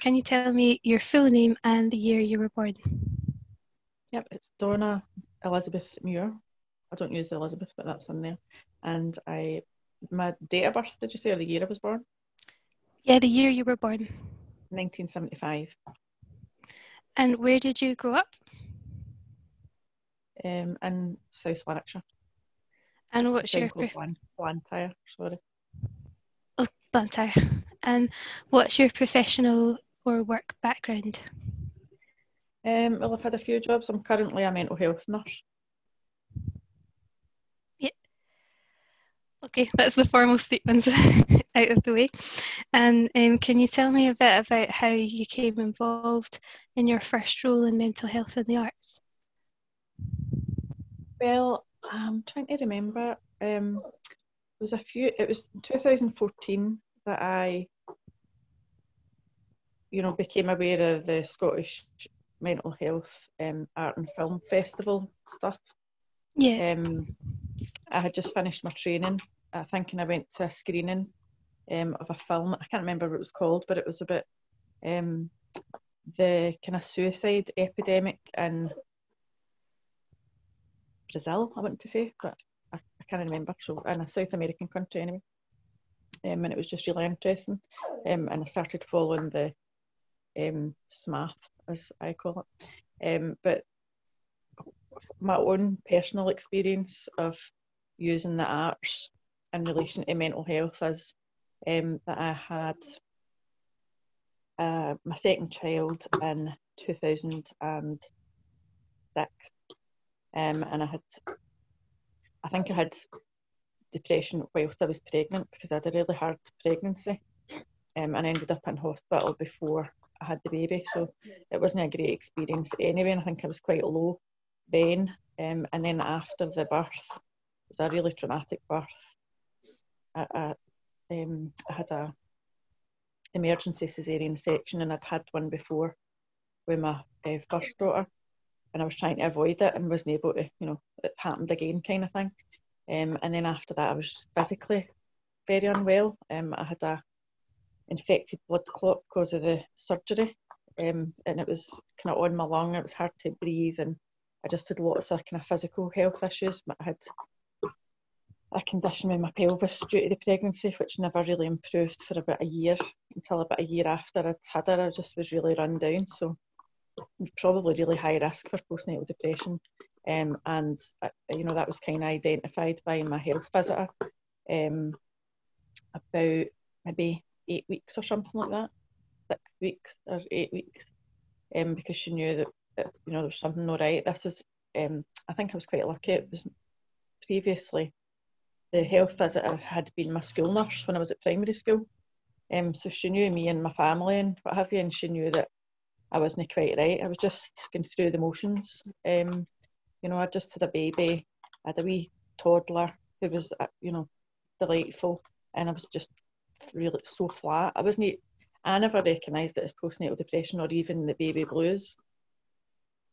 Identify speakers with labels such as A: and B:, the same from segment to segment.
A: can you tell me your full name and the year you were born?
B: Yep, it's Donna Elizabeth Muir. I don't use the Elizabeth, but that's in there. And I, my date of birth, did you say, or the year I was born?
A: Yeah, the year you were born.
B: 1975.
A: And where did you grow up?
B: Um, in South Lanarkshire.
A: And what's your
B: Pref- Blantyre, sorry.
A: Oh, Blantyre. And what's your professional or work background?
B: Um, well, I've had a few jobs. I'm currently a mental health nurse.
A: Yeah. Okay, that's the formal statements out of the way. And um, can you tell me a bit about how you came involved in your first role in mental health and the arts?
B: Well, I'm trying to remember. Um, it was a few. It was 2014 that I, you know, became aware of the Scottish Mental Health um, Art and Film Festival stuff.
A: Yeah.
B: Um, I had just finished my training. I think, and I went to a screening um, of a film. I can't remember what it was called, but it was about um, the kind of suicide epidemic in Brazil, I want to say, but I, I can't remember. So, in a South American country anyway. Um, and it was just really interesting. Um, and I started following the um, as I call it. Um, but my own personal experience of using the arts in relation to mental health is um, that I had uh, my second child in 2006 um, and I had I think I had depression whilst I was pregnant because I had a really hard pregnancy um, and ended up in hospital before I had the baby so it wasn't a great experience anyway and I think I was quite low then um, and then after the birth it was a really traumatic birth I, I, um, I had a emergency cesarean section and I'd had one before with my uh, first daughter and I was trying to avoid it and wasn't able to, you know, it happened again kind of thing. Um, and then after that, I was physically very unwell. Um, I had a infected blood clot because of the surgery, um, and it was kind of on my lung. It was hard to breathe, and I just had lots of kind of physical health issues. I had a condition with my pelvis due to the pregnancy, which never really improved for about a year until about a year after I'd had her. I just was really run down. So probably really high risk for postnatal depression. Um, and uh, you know that was kind of identified by my health visitor um, about maybe eight weeks or something like that, six weeks or eight weeks, um, because she knew that, that you know there was something not right. This was, um, I think I was quite lucky. It was previously the health visitor had been my school nurse when I was at primary school, um, so she knew me and my family and what have you, and she knew that I wasn't quite right. I was just going through the motions. Um, you know, I just had a baby, I had a wee toddler who was, uh, you know, delightful, and I was just really so flat. I wasn't. I never recognised it as postnatal depression or even the baby blues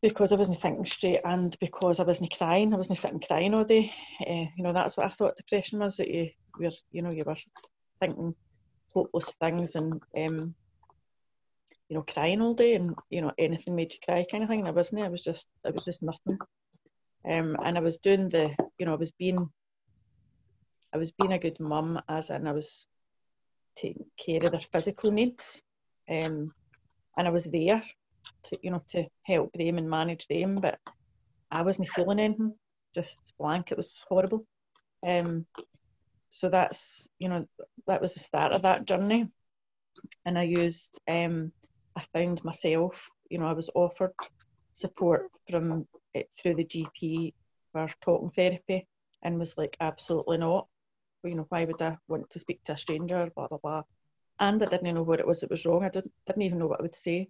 B: because I wasn't thinking straight and because I wasn't crying. I wasn't sitting crying all day. Uh, you know, that's what I thought depression was. That you were, you know, you were thinking hopeless things and um, you know, crying all day and, you know, anything made you cry kind of thing. And I wasn't, I was just, I was just nothing. Um, and I was doing the, you know, I was being, I was being a good mum as in I was taking care of their physical needs. Um, and I was there to, you know, to help them and manage them, but I wasn't feeling anything, just blank. It was horrible. Um, so that's, you know, that was the start of that journey. And I used um, I found myself, you know, I was offered support from it through the GP for talking therapy and was like, absolutely not. You know, why would I want to speak to a stranger, blah, blah, blah. And I didn't know what it was that was wrong. I didn't, didn't even know what I would say.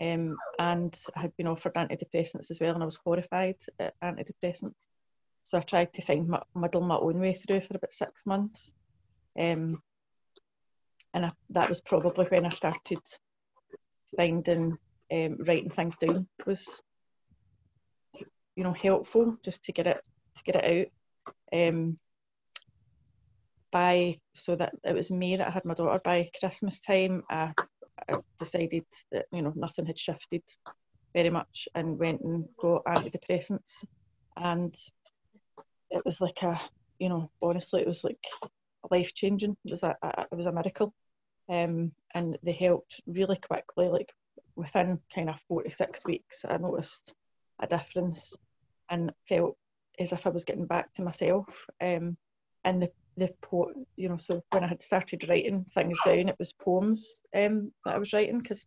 B: Um, and I had been offered antidepressants as well, and I was horrified at antidepressants. So I tried to find my, muddle my own way through for about six months. Um, and I, that was probably when I started finding um, writing things down was you know helpful just to get it to get it out um, by so that it was May that I had my daughter by Christmas time I, I decided that you know nothing had shifted very much and went and got antidepressants. And it was like a you know honestly it was like life changing it was a, a, it was a miracle. Um, and they helped really quickly like within kind of four to six weeks I noticed a difference and felt as if I was getting back to myself um, and the the po- you know so when I had started writing things down it was poems um, that I was writing because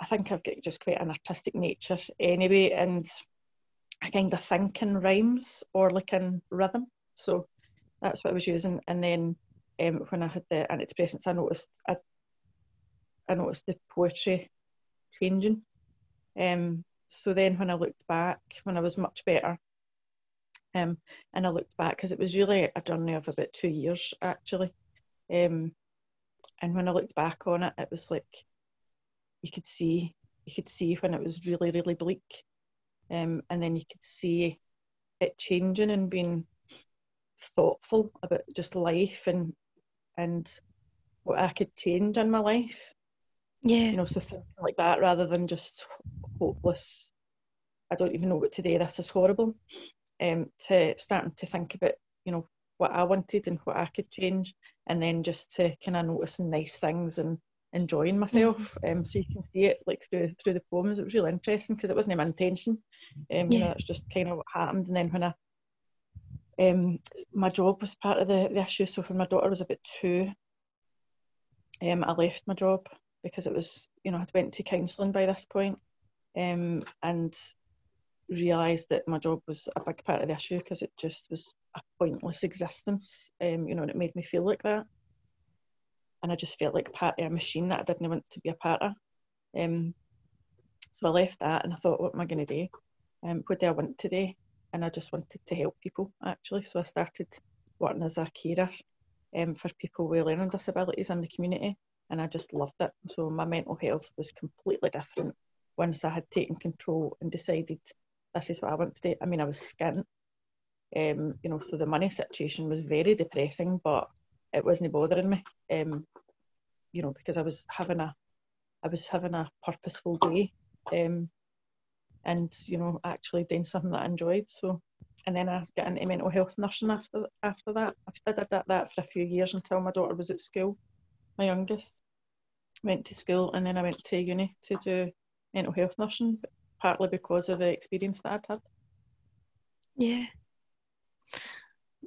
B: I think I've got just quite an artistic nature anyway, and I kind of think in rhymes or like in rhythm. So that's what I was using. And then um, when I had the antidepressants, I noticed I, I noticed the poetry changing. Um, so then when I looked back, when I was much better, um, and I looked back because it was really a journey of about two years actually. Um, and when I looked back on it, it was like you could see you could see when it was really really bleak um, and then you could see it changing and being thoughtful about just life and and what I could change in my life.
A: Yeah.
B: You know, so thinking like that rather than just hopeless. I don't even know what today. This is horrible. Um, to starting to think about, you know, what I wanted and what I could change, and then just to kind of noticing nice things and enjoying myself. Mm-hmm. Um, so you can see it like through through the poems. It was really interesting because it wasn't my intention. Um, yeah. you know, it's just kind of what happened. And then when I um, my job was part of the, the issue. So when my daughter was about two, um, I left my job because it was, you know, I'd went to counselling by this point, um, and realised that my job was a big part of the issue because it just was a pointless existence, um, you know, and it made me feel like that and I just felt like part of a machine that I didn't want to be a part of. Um, so I left that and I thought, what am I going to do? Um, what do I want to do? And I just wanted to help people actually. So I started working as a carer um, for people with learning disabilities in the community, and I just loved it. So my mental health was completely different once I had taken control and decided this is what I want to do. I mean, I was skint, um, you know, so the money situation was very depressing, but it wasn't bothering me. Um, you know, because I was having a, I was having a purposeful day, um, and you know, actually doing something that I enjoyed. So, and then I got into mental health nursing after after that. I did that, that for a few years until my daughter was at school, my youngest. Went to school and then I went to uni to do mental health nursing, partly because of the experience that I'd had.
A: Yeah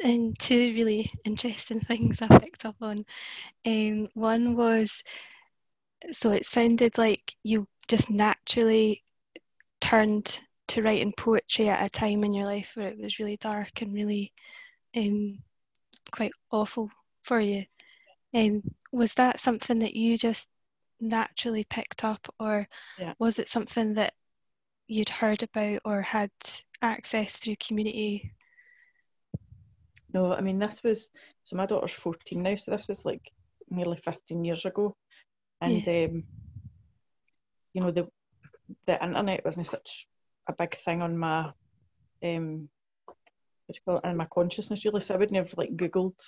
A: and two really interesting things I picked up on. Um, one was so it sounded like you just naturally turned to writing poetry at a time in your life where it was really dark and really um, quite awful for you. Um, was that something that you just naturally picked up, or yeah. was it something that you'd heard about or had access through community
B: no, I mean this was so my daughter's fourteen now, so this was like nearly fifteen years ago, and yeah. um, you know the the internet wasn't such a big thing on my um what you call it, in my consciousness really, so I wouldn't have like googled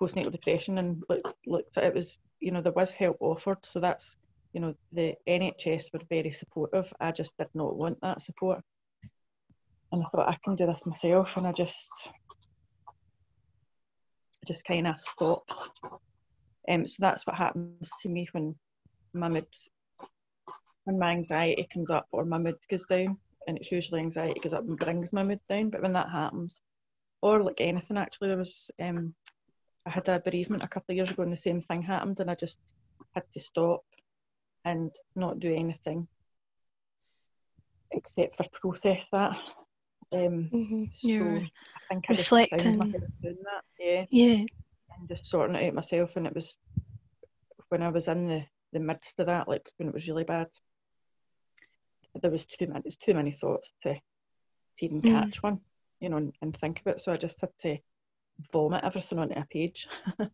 B: postnatal depression and looked looked at it. it was you know there was help offered, so that's you know the NHS were very supportive. I just did not want that support, and I thought I can do this myself, and I just just kind of stopped. Um, so that's what happens to me when my mood, when my anxiety comes up or my mood goes down, and it's usually anxiety goes up and brings my mood down. But when that happens, or like anything, actually, there was um, I had a bereavement a couple of years ago, and the same thing happened, and I just had to stop and not do anything except for process that. Um,
A: mm-hmm. So You're I
B: think
A: I reflecting.
B: just found doing that. Yeah.
A: Yeah.
B: And just sorting it out myself, and it was when I was in the, the midst of that, like when it was really bad. There was too many, too many thoughts to, to even mm. catch one, you know, and, and think about. So I just had to vomit everything onto a page,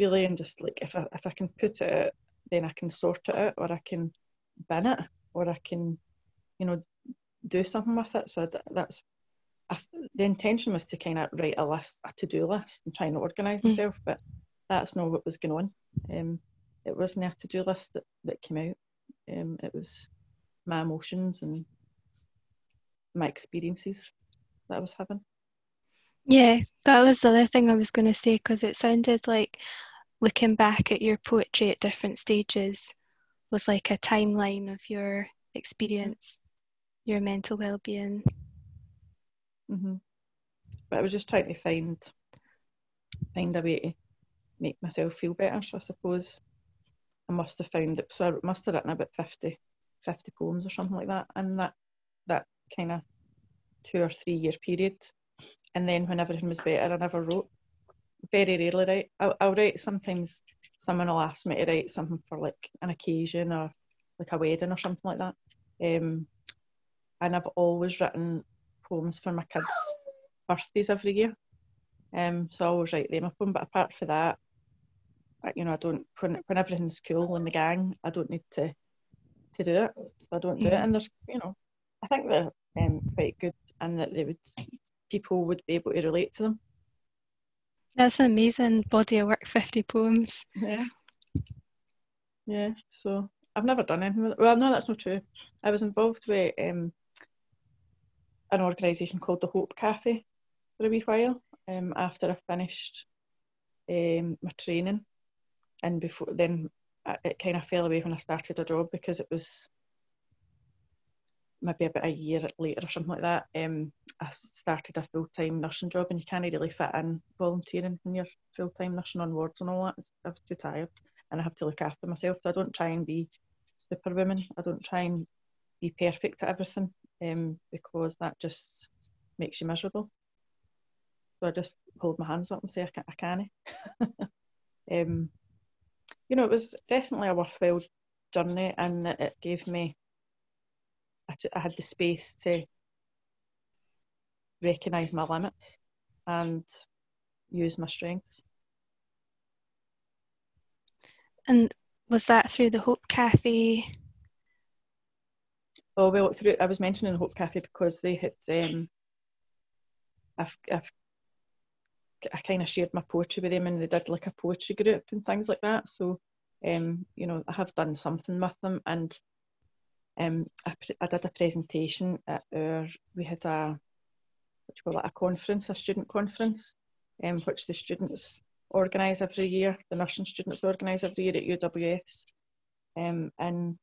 B: really, and just like if I if I can put it out, then I can sort it out, or I can bin it, or I can, you know, do something with it. So that's the intention was to kind of write a list, a to-do list, and try and organise mm. myself, but that's not what was going on. Um, it wasn't a to-do list that, that came out. Um, it was my emotions and my experiences that I was having.
A: Yeah, that was the other thing I was going to say because it sounded like looking back at your poetry at different stages was like a timeline of your experience, your mental well-being.
B: Mm-hmm. But I was just trying to find find a way to make myself feel better. So I suppose I must have found it. So I must have written about 50, 50 poems or something like that in that that kind of two or three year period. And then when everything was better, I never wrote. Very rarely write. I'll, I'll write sometimes. Someone will ask me to write something for like an occasion or like a wedding or something like that. Um, and I've always written poems for my kids' birthdays every year. Um, so I always write them poem. But apart from that, you know, I don't when when everything's cool in the gang, I don't need to to do it. I don't do it, and there's you know, I think they're um, quite good, and that they would people would be able to relate to them.
A: That's an amazing body of work. Fifty poems.
B: Yeah. Yeah. So I've never done anything. With it. Well, no, that's not true. I was involved with um, an organisation called the Hope Cafe for a wee while um, after I finished um, my training and before then it kind of fell away when I started a job because it was maybe about a year later or something like that. Um, I started a full time nursing job, and you can't really fit in volunteering when you're full time nursing on wards and all that. I was too tired, and I have to look after myself. So I don't try and be superwoman. I don't try and be perfect at everything, um, because that just makes you miserable. So I just hold my hands up and say I can. I can. um, you know, it was definitely a worthwhile journey, and it gave me. I, had the space to recognise my limits and use my strengths.
A: And was that through the Hope Cafe?
B: Oh well, through I was mentioning Hope Cafe because they had. Um, I've, I've I kind of shared my poetry with them, and they did like a poetry group and things like that. So, um, you know, I have done something with them, and um, I, I did a presentation at our. We had a what you call it a conference, a student conference, um, which the students organise every year. The nursing students organise every year at UWS, um, in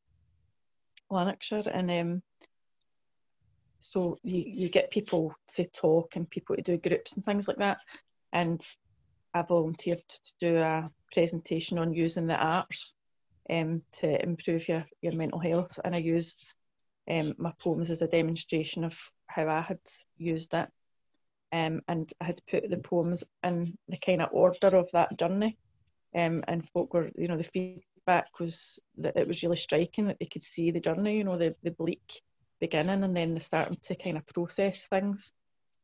B: Lanarkshire, and um, so you, you get people to talk and people to do groups and things like that and I volunteered to do a presentation on using the arts um, to improve your, your mental health, and I used um, my poems as a demonstration of how I had used it. Um, and I had put the poems in the kind of order of that journey. Um, and folk were, you know, the feedback was that it was really striking that they could see the journey, you know, the, the bleak beginning, and then they starting to kind of process things.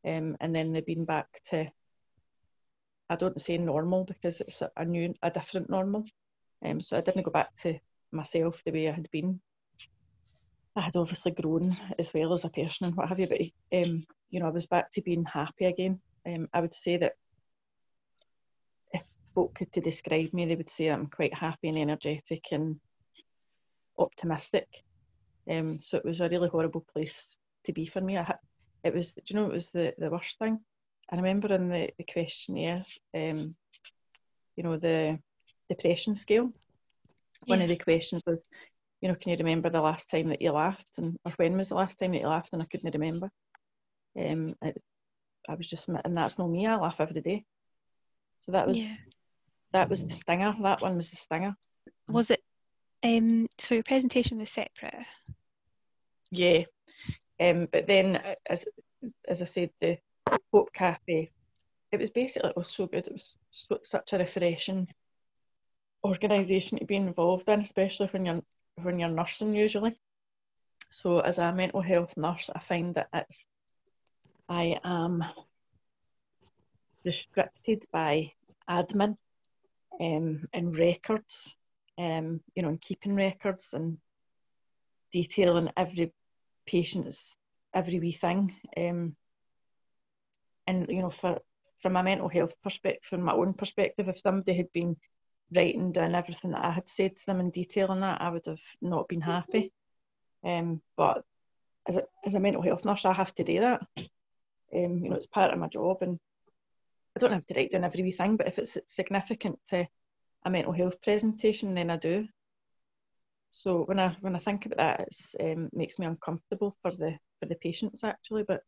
B: Um, and then they've been back to I don't say normal because it's a new, a different normal. Um, so I didn't go back to myself the way I had been. I had obviously grown as well as a person and what have you, but um, you know, I was back to being happy again. Um, I would say that if folk could to describe me, they would say I'm quite happy and energetic and optimistic. Um, so it was a really horrible place to be for me. I it was, do you know, it was the, the worst thing. I remember in the, the questionnaire, um, you know, the depression scale, one of the questions was, you know, can you remember the last time that you laughed? And or when was the last time that you laughed? And I couldn't remember. Um, I, I was just, and that's not me. I laugh every day. So that was, yeah. that was the stinger. That one was the stinger.
A: Was it? Um, so your presentation was separate.
B: Yeah, um, but then as as I said, the Hope Cafe. It was basically it was so good. It was so, such a refreshing organisation to be involved in, especially when you're when you're nursing usually. So as a mental health nurse, I find that it's I am restricted by admin um, and records, um, you know, and keeping records and detailing every patient's every wee thing. Um, and you know, for from a mental health perspective, from my own perspective, if somebody had been writing down everything that I had said to them in detail on that, I would have not been happy. Um, but as a, as a mental health nurse, I have to do that. Um, you know, it's part of my job, and I don't have to write down every wee thing, but if it's significant to a mental health presentation, then I do. So when I when I think about that, it um, makes me uncomfortable for the for the patients actually. But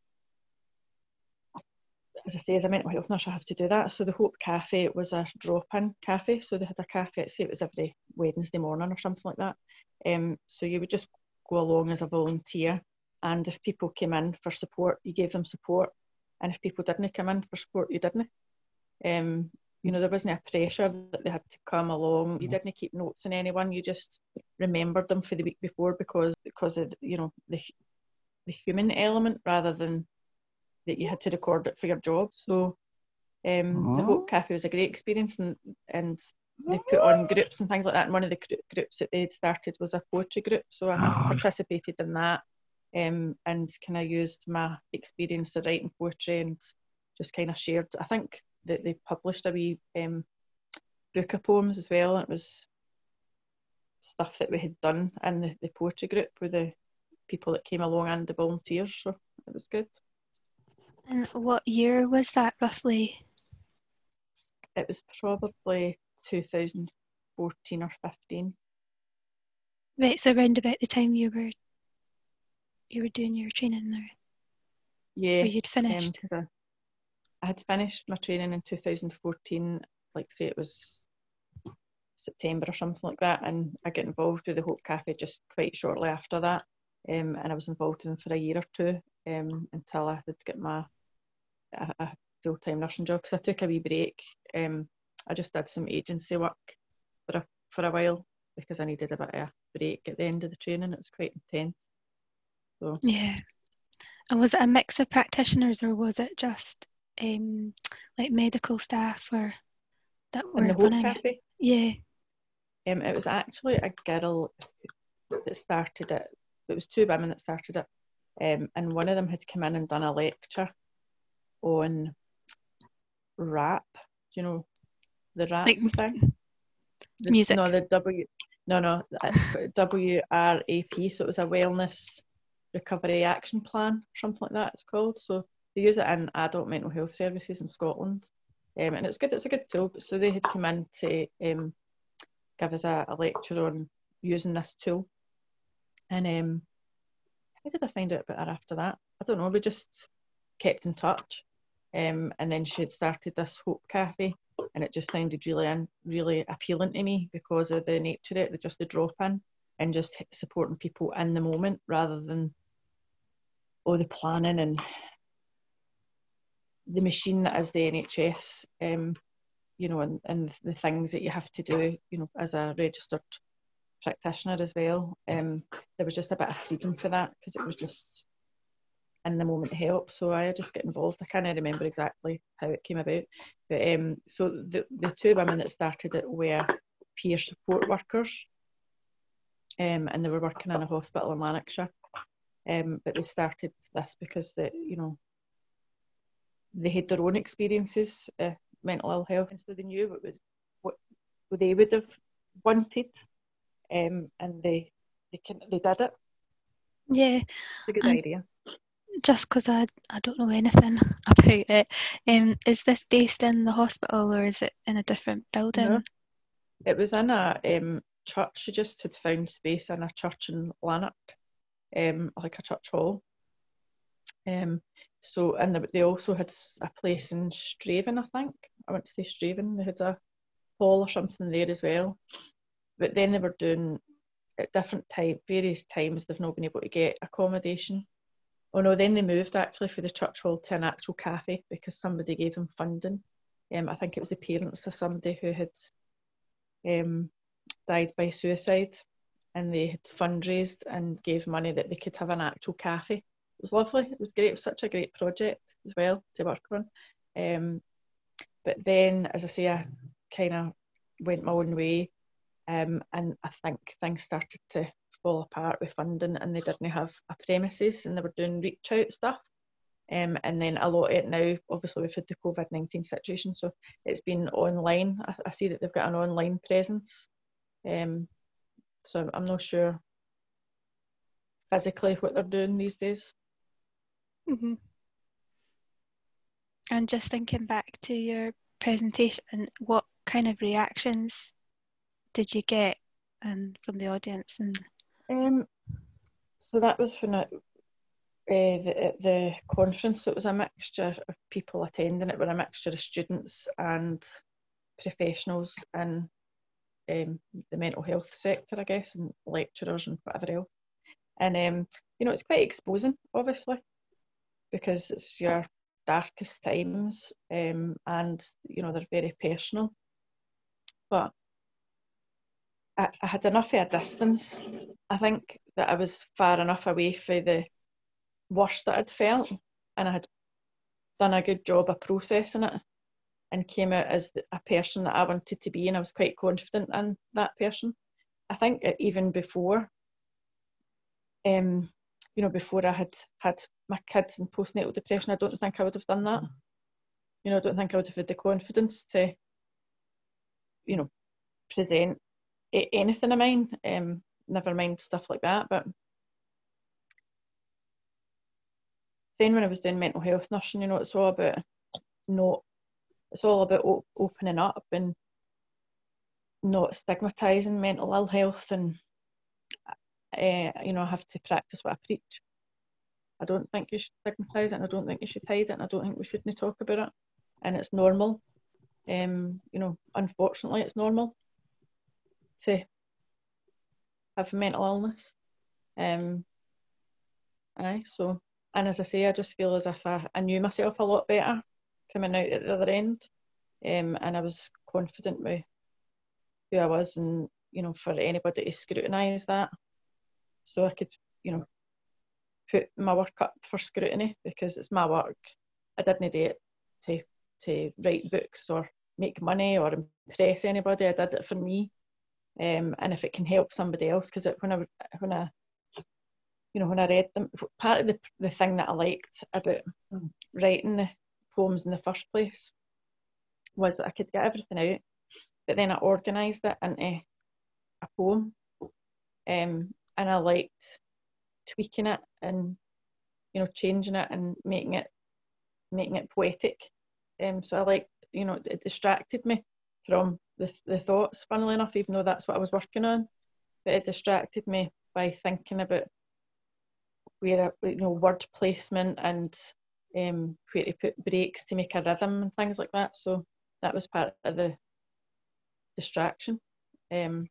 B: as I say, as a mental health nurse, I have to do that. So the Hope Cafe was a drop-in cafe. So they had a cafe, say it was every Wednesday morning or something like that. Um, so you would just go along as a volunteer, and if people came in for support, you gave them support, and if people didn't come in for support, you didn't. Um, you know, there wasn't a pressure that they had to come along. You mm-hmm. didn't keep notes on anyone. You just remembered them for the week before because because of you know the the human element rather than that you had to record it for your job. So um, the Hope Cafe was a great experience, and and they put on groups and things like that. And one of the groups that they'd started was a poetry group, so I participated in that, um, and kind of used my experience of writing poetry and just kind of shared. I think that they published a wee um, book of poems as well. It was stuff that we had done in the, the poetry group with the people that came along and the volunteers. So it was good.
A: And what year was that roughly?
B: It was probably 2014 or 15.
A: Right, so around about the time you were you were doing your training there.
B: Yeah.
A: Or you'd finished. Um,
B: I had finished my training in 2014, like say it was September or something like that, and I got involved with the Hope Cafe just quite shortly after that. Um, and I was involved in for a year or two um, until I had to get my a, a full time nursing job because I took a wee break. Um, I just did some agency work for a for a while because I needed a bit of a break at the end of the training. It was quite intense. So
A: yeah. And was it a mix of practitioners or was it just um, like medical staff or that were
B: in the running cafe? it?
A: Yeah.
B: Um, it was actually a girl that started it. It was two women that started it, um, and one of them had come in and done a lecture on rap. Do you know the rap like, thing?
A: The, music.
B: No, the W. No, no, W R A P. So it was a wellness recovery action plan, something like that. It's called. So they use it in adult mental health services in Scotland, um, and it's good. It's a good tool. So they had come in to um, give us a, a, lecture on using this tool, and um, how did I find out about her after that? I don't know. We just kept in touch, um, and then she had started this Hope Cafe, and it just sounded really, really appealing to me because of the nature of it, just the drop in, and just supporting people in the moment rather than all the planning and the machine that is the NHS, um, you know, and, and the things that you have to do, you know, as a registered practitioner as well. Um, there was just a bit of freedom for that because it was just in the moment help. So I just get involved. I can't remember exactly how it came about, but um, so the the two women that started it were peer support workers, um, and they were working in a hospital in Lanarkshire. Um, but they started this because the you know they had their own experiences, uh, mental ill health, and so they knew what was what, they would have wanted, um, and they they can they did it.
A: Yeah,
B: it's a good and idea.
A: Just because I I don't know anything about it, um, is this based in the hospital or is it in a different building? No.
B: It was in a um, church. She just had found space in a church in Lanark, um, like a church hall. Um, so, and they also had a place in Strathaven, I think. I went to say Strathaven. They had a hall or something there as well. But then they were doing at different time, various times. They've not been able to get accommodation. Oh no, then they moved actually for the church hall to an actual cafe because somebody gave them funding. Um, I think it was the parents of somebody who had um, died by suicide, and they had fundraised and gave money that they could have an actual cafe it was lovely. It was great. It was such a great project as well to work on. Um, but then, as I say, I kind of went my own way, um, and I think things started to fall apart with funding, and they didn't have a premises, and they were doing reach out stuff. Um, and then a lot of it now, obviously, we've had the COVID 19 situation, so it's been online. I, I, see that they've got an online presence. Um, so I'm not sure physically what they're doing these days.
A: Mm-hmm. And just thinking back to your presentation, what kind of reactions did you get and from the audience? And
B: um, so that was when it, uh, the, the conference. So it was a mixture of people attending. It were a mixture of students and professionals in um, the mental health sector, I guess, and lecturers and whatever else. And um, you know, it's quite exposing, obviously, because it's your darkest times, um, and you know they're very personal. But I, I had enough of a distance. I think that I was far enough away from the worst that I'd felt, and I had done a good job of processing it, and came out as a person that I wanted to be, and I was quite confident in that person. I think even before, um, you know, before I had had my kids in postnatal depression, I don't think I would have done that. You know, I don't think I would have had the confidence to, you know, present anything of mine. Um, never mind stuff like that. But then when I was doing mental health nursing, you know, it's all about not, it's all about op- opening up and not stigmatizing mental ill health and uh, you know I have to practice what I preach. I don't think you should stigmatise it, and I don't think you should hide it, and I don't think we shouldn't talk about it. And it's normal. Um, you know, unfortunately, it's normal to have a mental illness. Um, aye, so and as I say, I just feel as if I, I knew myself a lot better coming out at the other end, um, and I was confident with who I was, and you know, for anybody to scrutinise that, so I could, you know, put my work up for scrutiny because it's my work. I didn't do it to to write books or make money or impress anybody. I did it for me, um, and if it can help somebody else, because when I when I you know when I read them, part of the the thing that I liked about writing the poems in the first place was that I could get everything out, but then I organised it into a poem, um, and I liked tweaking it and you know changing it and making it making it poetic. Um, so I like you know it distracted me from the the thoughts. Funnily enough, even though that's what I was working on, but it distracted me by thinking about where you know word placement and um, where to put breaks to make a rhythm and things like that. So that was part of the distraction. Um,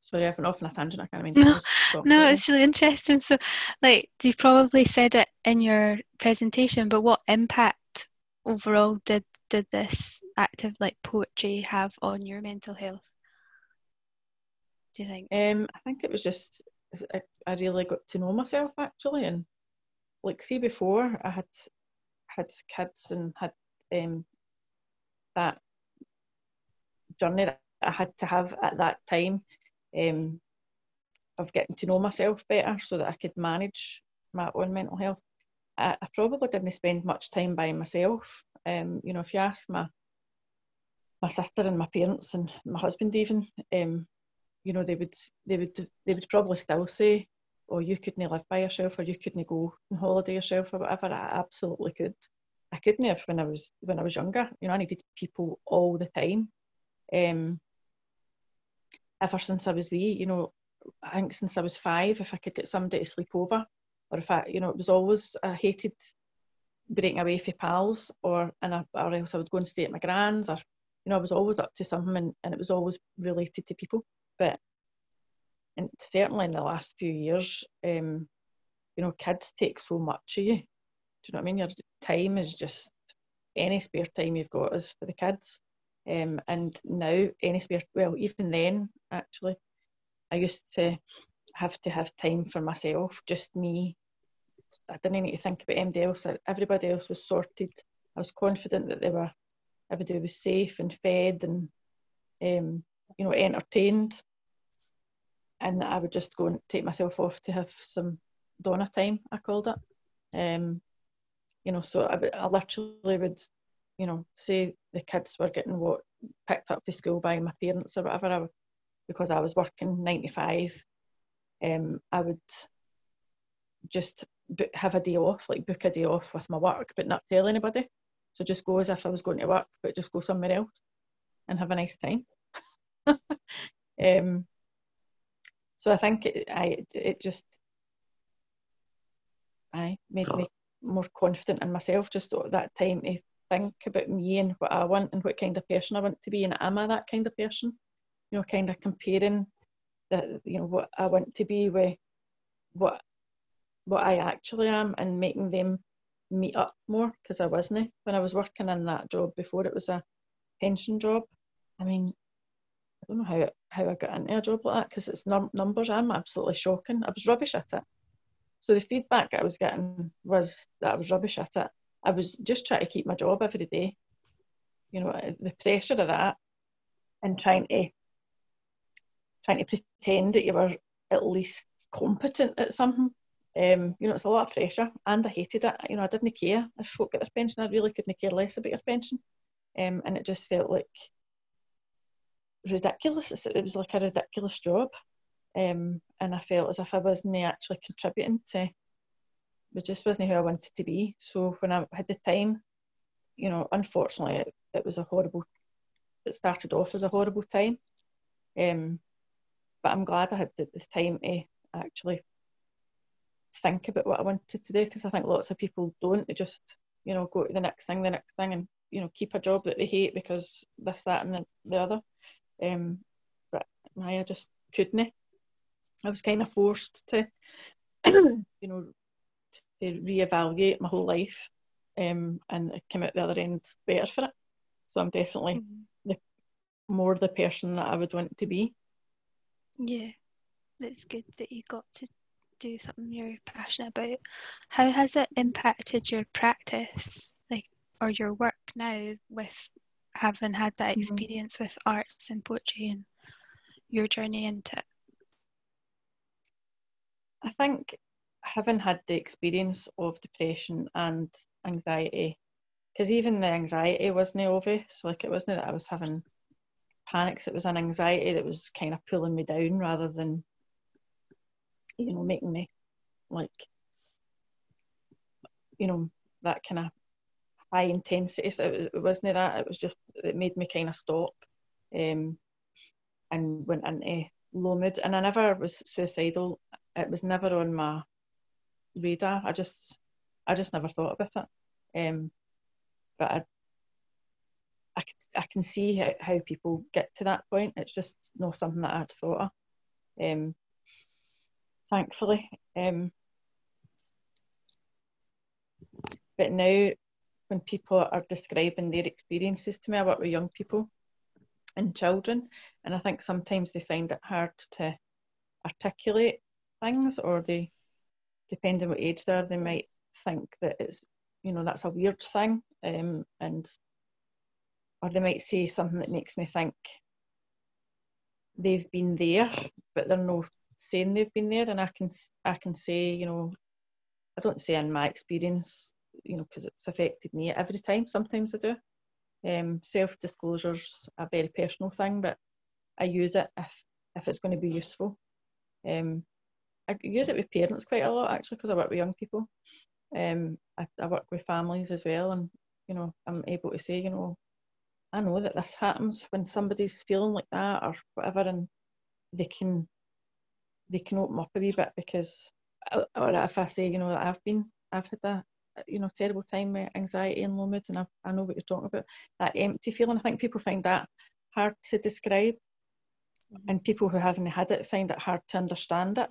B: sorry, I've been off on a tangent. I can't remember.
A: No, no, it's really interesting. So, like, you probably said it in your presentation, but what impact overall did did this active like poetry have on your mental health? Do you think?
B: Um, I think it was just I, I really got to know myself actually, and like see before I had had kids and had um that journey that I had to have at that time um, of getting to know myself better so that I could manage my own mental health. I, I probably didn't spend much time by myself. Um, you know, if you ask my my sister and my parents and my husband even, um, you know, they would they would they would probably still say, "Oh, you couldn't live by yourself, or you couldn't go on holiday yourself, or whatever." I absolutely could. I couldn't have when I was when I was younger. You know, I needed people all the time. Um, ever since I was wee, you know, I think since I was five, if I could get somebody to sleep over, or if I, you know, it was always I hated breaking away from pals, or and I, or else I would go and stay at my grand's, or you know, I was always up to something, and, and it was always related to people. But and certainly in the last few years, um, you know, kids take so much of you. Do you know what I mean? Your time is just any spare time you've got is for the kids. Um, and now any spare well even then actually I used to have to have time for myself just me I didn't need to think about anybody else. Everybody else was sorted. I was confident that they were everybody was safe and fed and um, you know entertained. And I would just go and take myself off to have some Donna time I called it. Um, You know, so I, I literally would, you know, say the kids were getting what picked up to school by my parents or whatever, I, because I was working 95. um, I would just have a day off, like book a day off with my work, but not tell anybody. So just go as if I was going to work, but just go somewhere else and have a nice time. um, so I think it, I it just I made me more confident in myself just at that time to think about me and what I want and what kind of person I want to be and am I that kind of person? You know, kind of comparing that you know what I want to be with what what I actually am and making them meet up more because I wasn't when I was working in that job before it was a pension job. I mean, I don't know how how I got into a job like that because it's num- numbers. I'm absolutely shocking. I was rubbish at it. So the feedback I was getting was that I was rubbish at it. I was just trying to keep my job every day. You know, eh, the pressure of that and trying to trying to pretend that you were at least competent at something. Um, you know, it's a lot of pressure, and I hated it. You know, I didn't care if folk get their pension. I really couldn't care less about your pension, um, and it just felt like ridiculous. It was like a ridiculous job, um, and I felt as if I wasn't actually contributing to. It just wasn't who I wanted to be. So when I had the time, you know, unfortunately, it, it was a horrible. It started off as a horrible time, um, but I'm glad I had the, the time to actually think about what I wanted to do because I think lots of people don't. They just, you know, go to the next thing, the next thing, and you know, keep a job that they hate because this, that, and the, the other. Um, but I just couldn't. I was kind of forced to, you know, to reevaluate my whole life, um, and it came out the other end better for it. So I'm definitely mm-hmm. the more the person that I would want to be.
A: Yeah, that's good that you got to do something you're passionate about. How has it impacted your practice, like, or your work now with having had that mm-hmm. experience mm-hmm. with arts and poetry and your journey into it?
B: I think having had the experience of depression and anxiety, because even the anxiety wasn't obvious, like it wasn't that I was having panics, it was an anxiety that was kind of pulling me down rather than, you know, making me like, you know, that kind of high intensity. So it, wasn't that. It was just it made me kind of stop, um, and went into low mood. And I never was suicidal. It was never on my radar. I just I just never thought about it. Um, but I I can, I can see how, how people get to that point. It's just not something that I'd thought of. Um, thankfully. Um, but now when people are describing their experiences to me. I work with young people and children, and I think sometimes they find it hard to articulate things, or they, depending on what age they are, they might think that it's, you know, that's a weird thing, um, and or they might say something that makes me think they've been there, but they're not saying they've been there, and I can I can say, you know, I don't say in my experience you know, because it's affected me every time. Sometimes I do. Um, Self disclosure's a very personal thing, but I use it if if it's going to be useful. Um, I use it with parents quite a lot actually because I work with young people. Um, I, I work with families as well, and you know, I'm able to say, you know, I know that this happens when somebody's feeling like that or whatever, and they can they can open up a wee bit because, or if I say, you know, I've been I've had a, you know terrible time with anxiety and low mood and I, I know what you're talking about that empty feeling. I think people find that hard to describe mm-hmm. and people who haven't had it find it hard to understand it.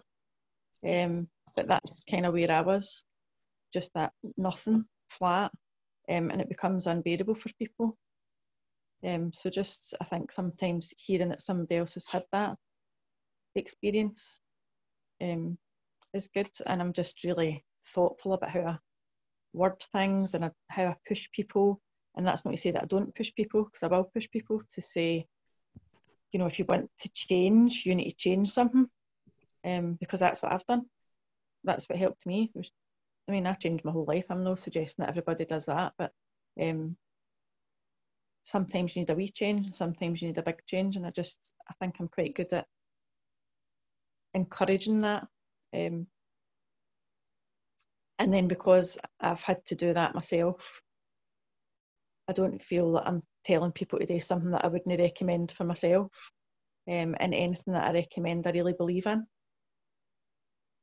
B: Um, but that's kind of where I was just that nothing flat um, and it becomes unbearable for people. Um, so just I think sometimes hearing that somebody else has had that experience um, is good and I'm just really thoughtful about how I word things and how I push people. And that's not to say that I don't push people, because I will push people to say, you know, if you want to change, you need to change something, um, because that's what I've done. That's what helped me was I mean, I changed my whole life. I'm not suggesting that everybody does that, but um, sometimes you need a wee change and sometimes you need a big change. And I just, I think I'm quite good at encouraging that. Um, and then because I've had to do that myself, I don't feel that I'm telling people to do something that I wouldn't recommend for myself. Um, and anything that I recommend, I really believe in.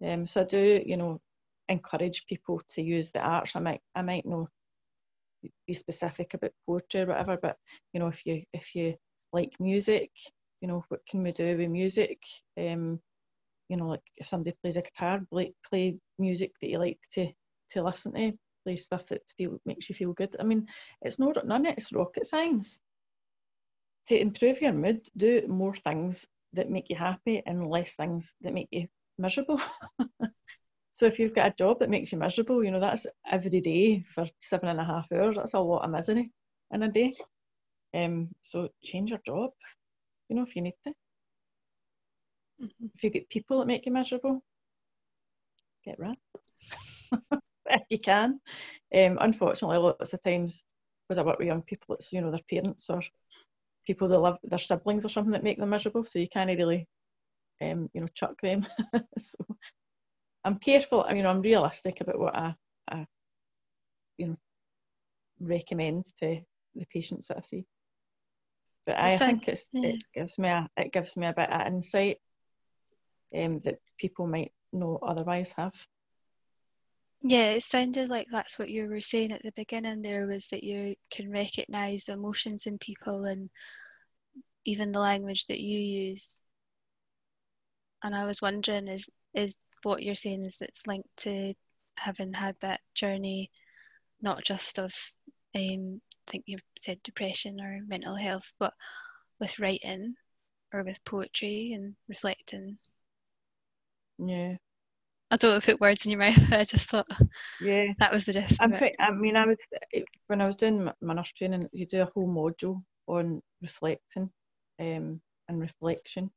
B: Um, so I do, you know, encourage people to use the arts. I might, I might not be specific about poetry or whatever, but you know, if you if you like music, you know, what can we do with music? Um, you know, like if somebody plays a guitar, play, play music that you like to to listen to, play stuff that feel, makes you feel good. I mean, it's not none of it's rocket science. To improve your mood, do more things that make you happy and less things that make you miserable. so if you've got a job that makes you miserable, you know, that's every day for seven and a half hours. That's a lot of misery in a day. Um, so change your job, you know, if you need to. Mm-hmm. If you get people that make you miserable, get rid. if you can. Um, unfortunately, lots of times, because I work with young people, it's you know their parents or people that love their siblings or something that make them miserable. So you can't really, um, you know, chuck them. so I'm careful. I mean, I'm realistic about what I, I, you know, recommend to the patients that I see. But I think it's, yeah. it gives me a it gives me a bit of insight um, that people might not otherwise have.
A: Yeah, it sounded like that's what you were saying at the beginning there was that you can recognize emotions in people and even the language that you use. And I was wondering is is what you're saying is that's linked to having had that journey not just of um I think you've said depression or mental health, but with writing or with poetry and reflecting.
B: Yeah.
A: I don't want to put words in your mouth. I just thought, yeah, that was the gist.
B: I'm I mean, I was when I was doing my, my nurse training, you do a whole module on reflecting um, and reflection.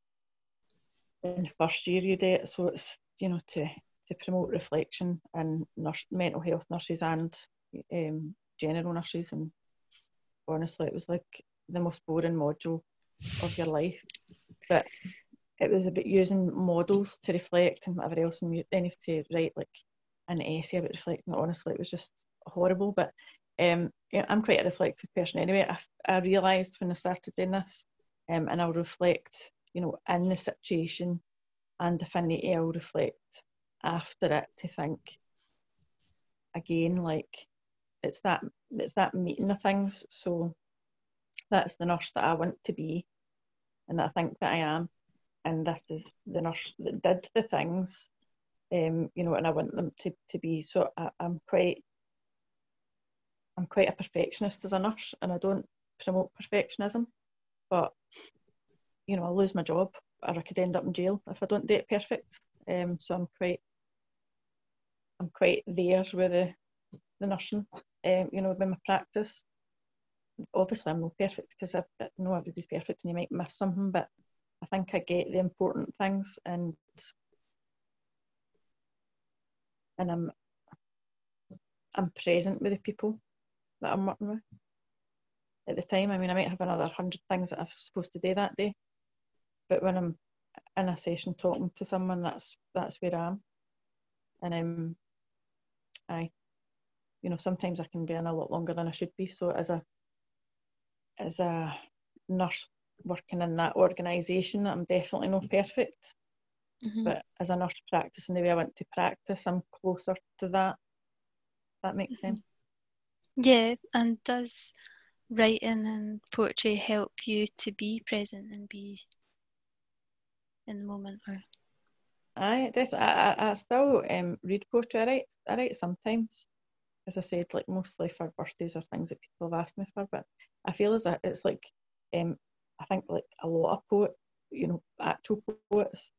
B: In first year, you do it, so it's you know to to promote reflection and nurse, mental health nurses and um, general nurses. And honestly, it was like the most boring module of your life. But it was about using models to reflect and whatever else, and then you have to write like an essay about reflecting. Honestly, it was just horrible. But um, I'm quite a reflective person anyway. I, I realised when I started doing this, um, and I'll reflect, you know, in the situation, and if I need to, I'll reflect after it to think again, like it's that it's that meeting of things. So that's the nurse that I want to be, and I think that I am and this is the nurse that did the things, um, you know, and I want them to, to be. So I, I'm quite, I'm quite a perfectionist as a nurse, and I don't promote perfectionism, but you know, I'll lose my job or I could end up in jail if I don't do it perfect. Um, so I'm quite, I'm quite there with the, the nursing, um, you know, with my practice. Obviously, I'm not perfect because I know everybody's perfect and you might miss something, but I think I get the important things and and I'm I'm present with the people that I'm working with at the time. I mean, I might have another hundred things that I'm supposed to do that day, but when I'm in a session talking to someone, that's that's where I am, and I'm, I, you know, sometimes I can be in a lot longer than I should be. So as a as a nurse working in that organisation. I'm definitely not perfect, mm-hmm. but as a nurse practicing the way I want to practice, I'm closer to that. That makes mm-hmm. sense.
A: Yeah, and does writing and poetry help you to be present and be in the moment? Or
B: I definitely, I, I still um, read poetry. I write, I write sometimes, as I said, like mostly for birthdays or things that people have asked me for. But I feel as that it's like um, I think like a lot of poets, you know, actual poets,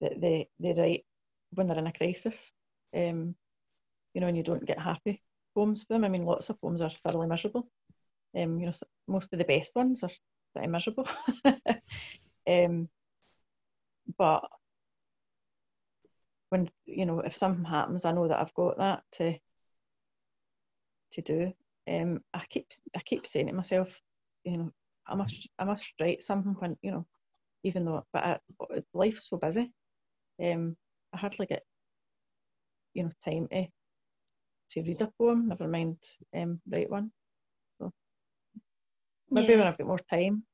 B: that they, they write when they're in a crisis. Um, you know, and you don't get happy poems for them. I mean, lots of poems are thoroughly miserable. Um, you know, most of the best ones are pretty miserable. um, but when you know if something happens, I know that I've got that to to do. Um, I keep I keep saying to myself, you know, I must I must write something when you know, even though but I, life's so busy, um, I hardly get you know time to to read a poem. Never mind um, write one. So maybe
A: yeah.
B: when I've got more time,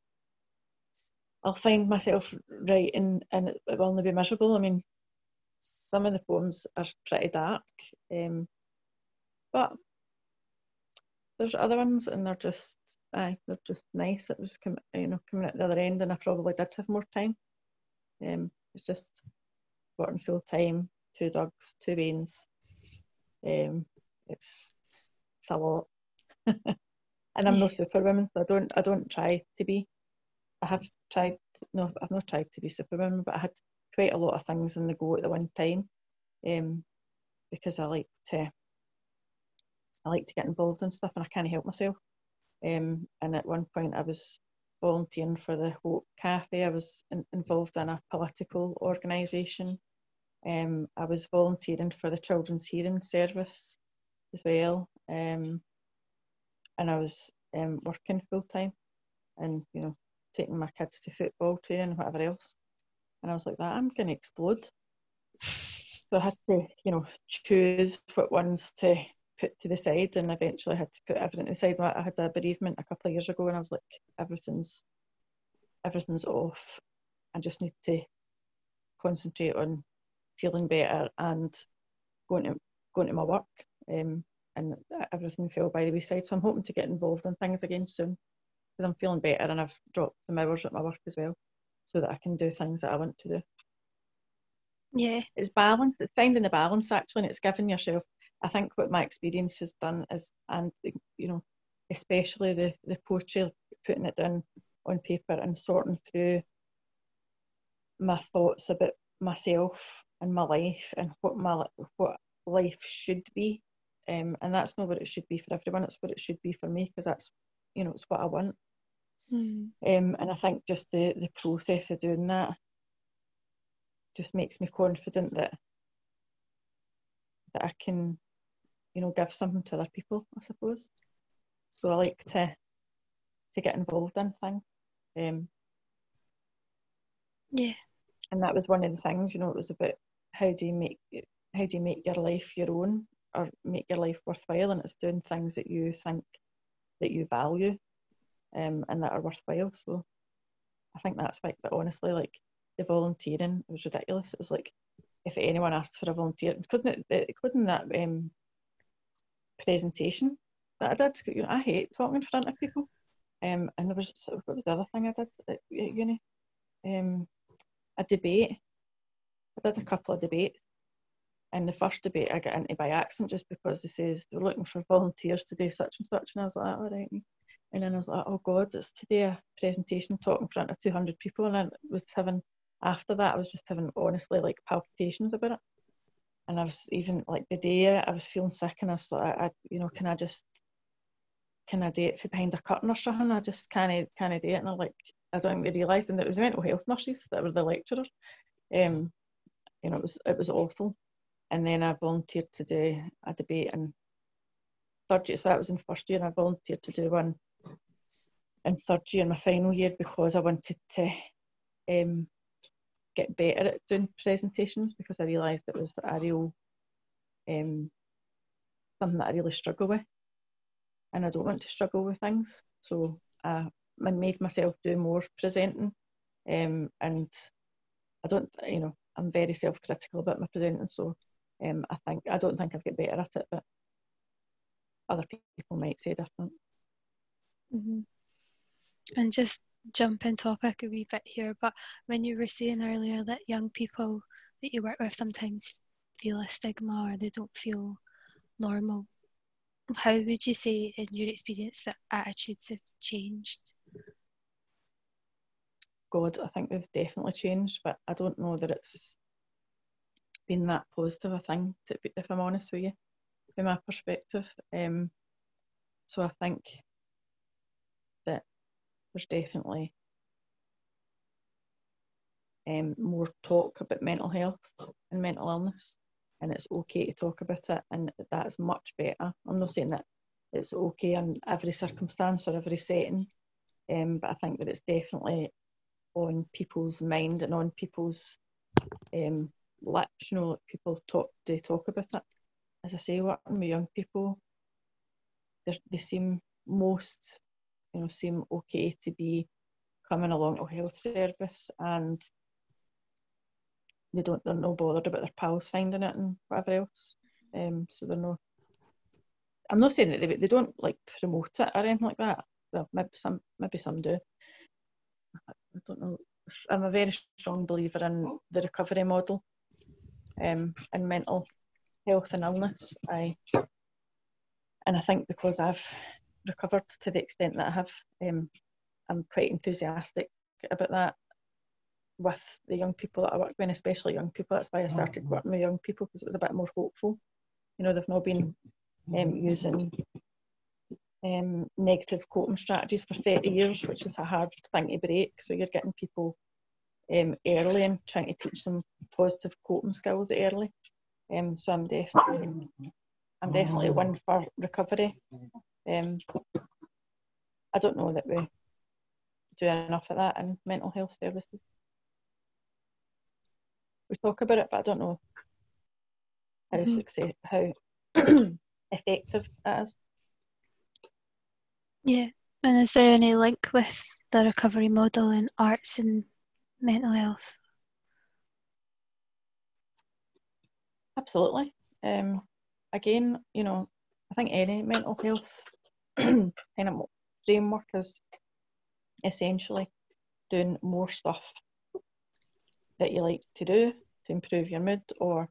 B: I'll find myself writing, and it, will not be miserable. I mean, some of the poems are pretty dark, um, but there's other ones, and they're just aye, they're just nice. It was you know coming at the other end, and I probably did have more time. Um, it's just working full time, two dogs, two veins. Um, it's it's a lot, and I'm yeah. no superwoman, so I don't I don't try to be. I have tried no, I've not tried to be superwoman, but I had quite a lot of things in the go at the one time, um, because I like to I like to get involved in stuff and I can't help myself. Um, and at one point, I was volunteering for the Hope Cafe. I was in, involved in a political organisation. Um, I was volunteering for the Children's Hearing Service as well. Um, and I was um, working full time and, you know, taking my kids to football training and whatever else. And I was like, that I'm going to explode. So I had to, you know, choose what ones to put to the side and eventually I had to put everything aside. I had a bereavement a couple of years ago and I was like, everything's everything's off. I just need to concentrate on feeling better and going to going to my work. Um, and everything fell by the wayside. So I'm hoping to get involved in things again soon because I'm feeling better and I've dropped the hours at my work as well, so that I can do things that I want to do.
A: Yeah,
B: it's balance. It's finding the balance actually, and it's giving yourself I think what my experience has done is, and you know, especially the the poetry, putting it down on paper and sorting through my thoughts about myself and my life and what my what life should be, um, and that's not what it should be for everyone. It's what it should be for me because that's you know it's what I want. Mm. Um, and I think just the the process of doing that just makes me confident that that I can you know, give something to other people, I suppose. So I like to to get involved in things. Um,
A: yeah.
B: And that was one of the things, you know, it was about how do you make how do you make your life your own or make your life worthwhile and it's doing things that you think that you value um, and that are worthwhile. So I think that's like but honestly like the volunteering it was ridiculous. It was like if anyone asked for a volunteer, including, including that um, presentation that I did. You know, I hate talking in front of people. Um, and there was what was the other thing I did at, uni? Um, a debate. I did a couple of debates. And the first debate I got into by accident just because they said they were looking for volunteers to do such and such. And I was like, all right. And then I was like, oh God, it's today a presentation talk in front of 200 people. And I was having, after that, I was just having honestly like palpitations about it and I was even like the day I was feeling sick and I was like, I, you know, can I just, can I do it for behind a curtain or something? I just can't, can't do it. And I like, I don't think they realised, and it was mental health nurses that were the lecturers. Um, you know, it was it was awful. And then I volunteered to do a debate in third year, so that was in first year. And I volunteered to do one in third year, in my final year, because I wanted to um, get better at doing presentations because I realised it was a real um, something that I really struggle with, and I don't want to struggle with things. So I, made myself do more presenting, um, and I don't, you know, I'm very self-critical about my presenting. So um, I think I don't think I've got better at it, but other people might say different.
A: Mm-hmm. And just jumping topic a wee bit here, but when you were saying earlier that young people that you work with sometimes feel a stigma or they don't feel normal, how would you say, in your experience, that attitudes have changed?
B: God, I think they've definitely changed, but I don't know that it's been that positive a thing, to, if I'm honest with you, from my perspective. Um, so I think there's definitely um, more talk about mental health and mental illness, and it's okay to talk about it, and that's much better. I'm not saying that it's okay in every circumstance or every setting, um, but I think that it's definitely on people's mind and on people's um, lips. You know, people talk they talk about it. As I say, working with young people, they seem most, you know, seem okay to be coming along to health service and they don't they're no bothered about their pals finding it and whatever else. Um, so they're no. I'm not saying that they, they don't like promote it or anything like that. Well, maybe some maybe some do. I don't know. I'm a very strong believer in the recovery model um, in mental health and illness. I and I think because I've recovered to the extent that I have, um, I'm quite enthusiastic about that with the young people that I work with, and especially young people. That's why I started mm-hmm. working with young people because it was a bit more hopeful. You know, they've not been um, using um, negative coping strategies for 30 years, which is a hard thing to break. So you're getting people um, early and trying to teach them positive coping skills early. Um, so I'm definitely, I'm definitely one for recovery. Um, I don't know that we do enough of that in mental health services we talk about it, but I don't know how mm-hmm. success, how effective it is.
A: Yeah, and is there any link with the recovery model in arts and mental health?
B: Absolutely. Um, again, you know, I think any mental health kind of framework is essentially doing more stuff that you like to do to improve your mood or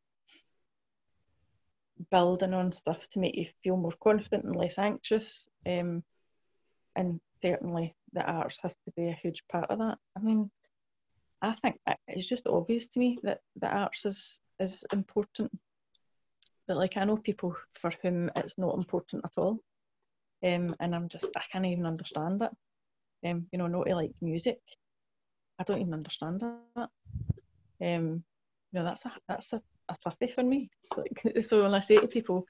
B: building on stuff to make you feel more confident and less anxious. Um, and certainly the arts has to be a huge part of that. I mean, I think it's just obvious to me that the arts is, is important. But like I know people for whom it's not important at all. Um, and I'm just I can't even understand it. Um, you know, not like music. I don't even understand that. Um, you know, that's a that's a, a toughie for me. Like, so when I say to people,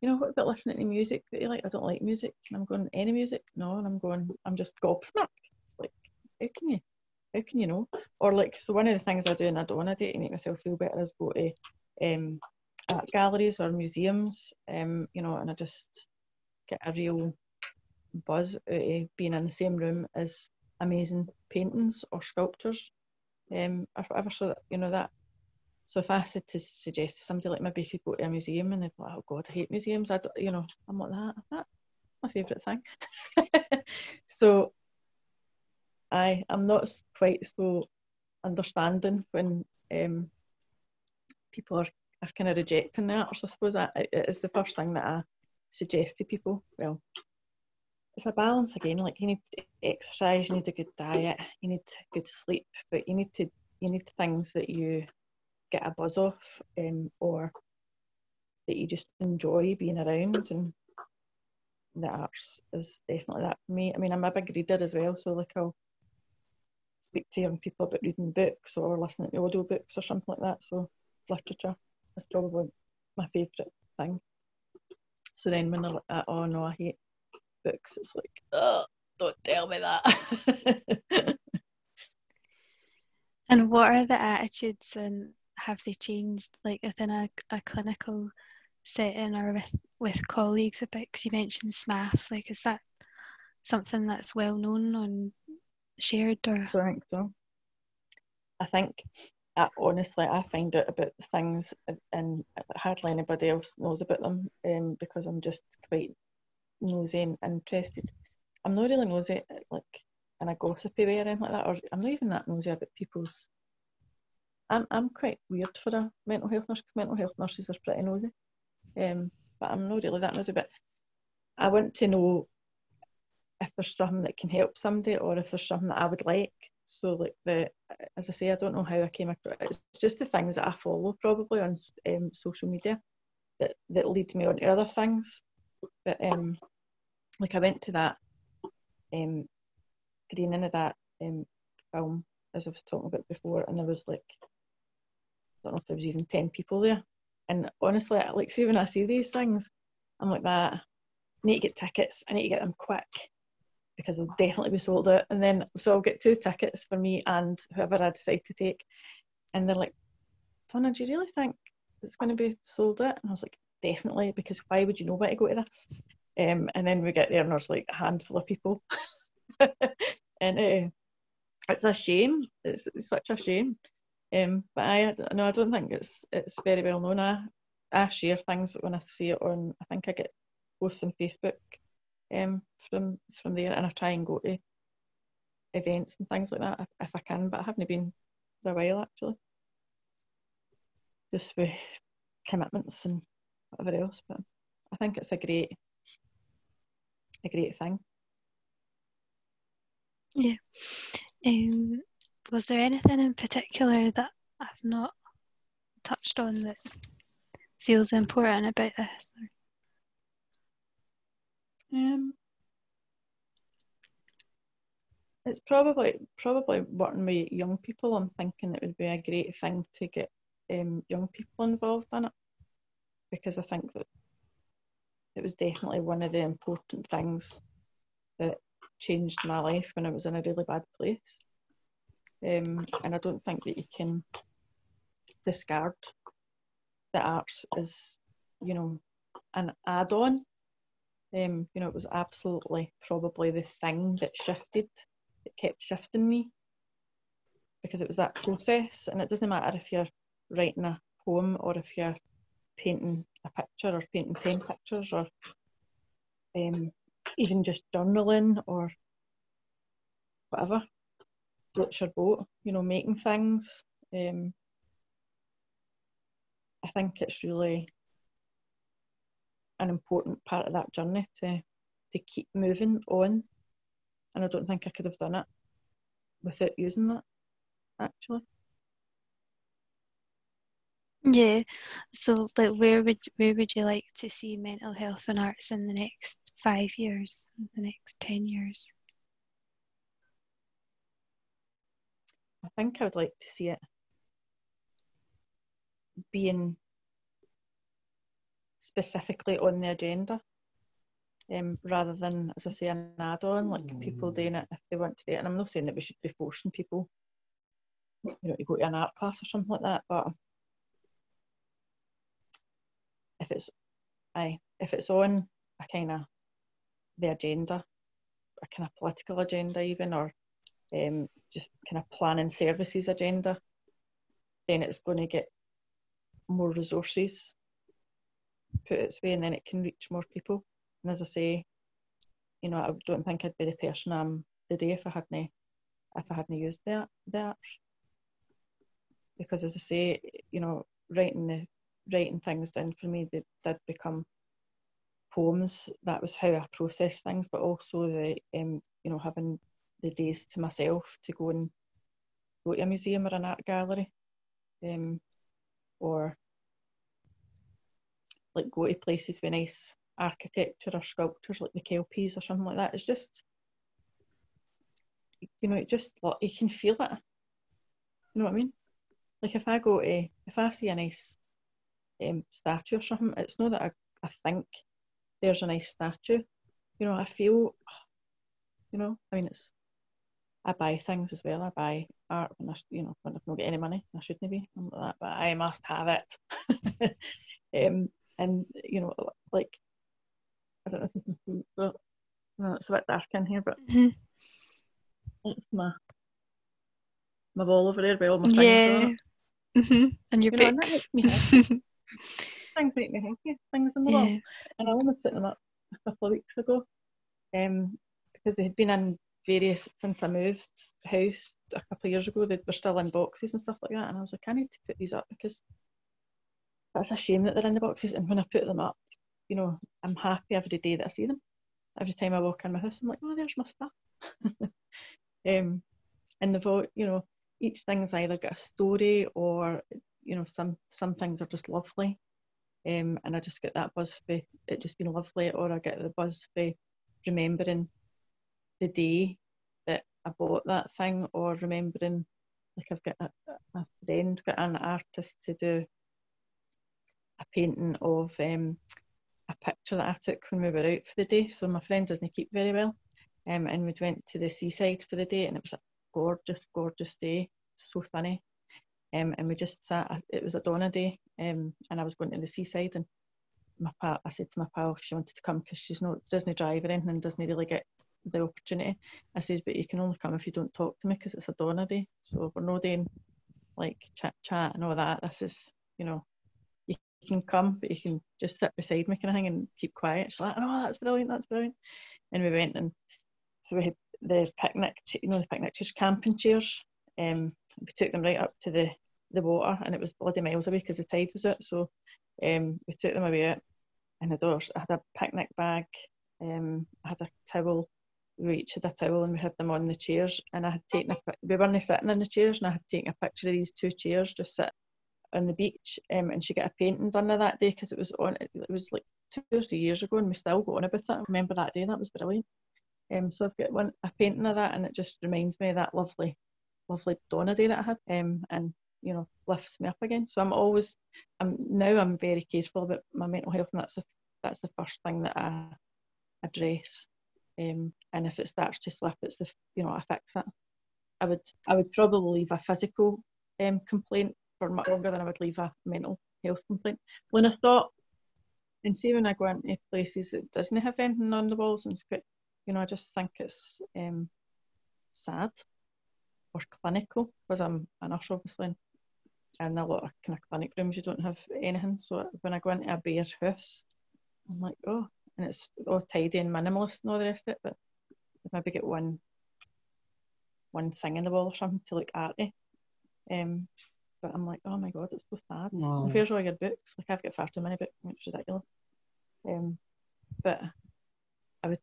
B: you know, what about listening to music that you like? I don't like music. And I'm going, any music? No, and I'm going, I'm just gobsmacked. It's like, how can you, how can you know? Or like, so one of the things I do and I don't want to do to make myself feel better is go to um, art galleries or museums, um, you know, and I just get a real buzz out of being in the same room as amazing paintings or sculptures um, or whatever. So that, you know that. So if I said to suggest to somebody like maybe you could go to a museum and they'd like, oh God, I hate museums. I don't, you know, I'm not that. My favourite thing. so I am not quite so understanding when um, people are, are kind of rejecting the arts. I suppose I, it is the first thing that I suggest to people. Well, it's a balance again. Like you need exercise, you need a good diet, you need good sleep, but you need to you need things that you get a buzz off, um, or that you just enjoy being around. And the arts is definitely that for me. I mean, I'm a big reader as well, so like I'll speak to young people about reading books or listening to audio books or something like that. So literature is probably my favourite thing. So then when they're like, ah, oh no, I hate books. It's like, oh, don't tell me that.
A: and what are the attitudes and have they changed like within a, a clinical setting or with with colleagues about because you mentioned SMAF like is that something that's well known and shared or
B: I think so I think I, honestly I find out about things and hardly anybody else knows about them um, because I'm just quite nosy and interested. I'm not really nosy like in a gossipy way or anything like that, or I'm not even that nosy about people's. I'm I'm quite weird for a mental health nurse because mental health nurses are pretty nosy, um, but I'm not really that nosy. But I want to know if there's something that can help somebody, or if there's something that I would like. So like the, as I say, I don't know how I came across. It's just the things that I follow probably on um, social media that that lead me on to other things. But um, like I went to that um, screening of that um, film as I was talking about before, and there was like I don't know if there was even ten people there. And honestly, like see when I see these things, I'm like that. I need to get tickets. I need to get them quick because they'll definitely be sold out. And then so I'll get two tickets for me and whoever I decide to take. And they're like, Donna, do you really think it's going to be sold out? And I was like, definitely, because why would you know where to go to this? Um, and then we get there and there's like a handful of people. and uh, it's a shame. It's, it's such a shame. Um, but I no, I don't think it's it's very well known. I, I share things when I see it on. I think I get posts on Facebook um, from from there, and I try and go to events and things like that if, if I can. But I haven't been for a while actually, just with commitments and whatever else. But I think it's a great a great thing.
A: Yeah. Um, was there anything in particular that I've not touched on that feels important about this?
B: Um, it's probably probably working with young people. I'm thinking it would be a great thing to get um, young people involved in it because I think that it was definitely one of the important things that changed my life when I was in a really bad place. Um, and I don't think that you can discard the arts as, you know, an add on. Um, you know, it was absolutely probably the thing that shifted, it kept shifting me because it was that process. And it doesn't matter if you're writing a poem or if you're painting a picture or painting pen pictures or um, even just journaling or whatever floats your boat, you know, making things. Um, I think it's really an important part of that journey to to keep moving on. And I don't think I could have done it without using that actually.
A: Yeah. So like where would where would you like to see mental health and arts in the next five years, the next ten years?
B: I think I would like to see it being specifically on the agenda um, rather than, as I say, an add on, like people doing it if they want to do it. And I'm not saying that we should be forcing people you know, to go to an art class or something like that, but if it's aye, if it's on a kind of the agenda, a kind of political agenda even, or um, just kind of planning services agenda, then it's going to get more resources put its way, and then it can reach more people. And as I say, you know, I don't think I'd be the person I'm today if I hadn't if I hadn't used that that because as I say, you know, writing the writing things down for me they did become poems. That was how I processed things, but also the um, you know having the days to myself to go and go to a museum or an art gallery, um, or like go to places with nice architecture or sculptures like the Kelpies or something like that. It's just you know, it just you can feel it. You know what I mean? Like if I go to if I see a nice um, statue or something, it's not that I, I think there's a nice statue. You know, I feel, you know, I mean, it's, I buy things as well. I buy art when I, you know, when I've not got any money. I shouldn't be, like that, but I must have it. um, and, you know, like, I don't know if you can see, but no, it's a bit dark in here, but mm-hmm. it's my, my ball over there with all my things
A: yeah. Mm-hmm. And your you
B: books. Know, things make me happy, things in the yeah. wall. And I only put them up a couple of weeks ago um, because they had been in various, since I moved house a couple of years ago, they were still in boxes and stuff like that. And I was like, I need to put these up because that's a shame that they're in the boxes. And when I put them up, you know, I'm happy every day that I see them. Every time I walk in my house, I'm like, oh, there's my stuff. um, and they've you know, each thing's either got a story or you know, some some things are just lovely, um, and I just get that buzz for it just being lovely, or I get the buzz for remembering the day that I bought that thing, or remembering Like I've got a, a friend, got an artist to do painting of um, a picture that I took when we were out for the day. So my friend doesn't keep very well. Um, and we went to the seaside for the day and it was a gorgeous, gorgeous day, so funny. Um, and we just sat, it was a Donna day, um, and I was going to the seaside and my pal, I said to my pal if she wanted to come because she's not doesn't drive or anything and doesn't really get the opportunity. I said, but you can only come if you don't talk to me because it's a Donna day. So we're not doing like chat chat and all that. This is, you know, can come, but you can just sit beside me kind of thing and keep quiet. She's like, oh, that's brilliant, that's brilliant. And we went and so we had the picnic, you know, the picnic chairs, camping chairs. Um, we took them right up to the, the water and it was bloody miles away because the tide was out. So um, we took them away out and. I had a picnic bag, um, I had a towel, we each had a towel and we had them on the chairs and I had taken a we weren't sitting in the chairs and I had taken a picture of these two chairs just sit on the beach um, and she got a painting done of that day because it was on it was like two or three years ago and we still go on about it. I remember that day that was brilliant. Um, so I've got one a painting of that and it just reminds me of that lovely lovely Donna day that I had um, and you know lifts me up again. So I'm always I'm now I'm very careful about my mental health and that's the that's the first thing that I address um, and if it starts to slip, it's the you know I fix it. I would I would probably leave a physical um, complaint for much longer than I would leave a mental health complaint. When I thought, and see when I go into places that doesn't have anything on the walls and script, you know, I just think it's um, sad or clinical because I'm a nurse obviously. And a lot of kind of clinic rooms you don't have anything. So when I go into a bare house, I'm like, oh, and it's all tidy and minimalist and all the rest of it. But maybe get one one thing in the wall or something to look arty. Um, but I'm like, oh my god, it's so sad. Wow. Where's all your books? Like I've got far too many books, it's ridiculous. Um, but I would,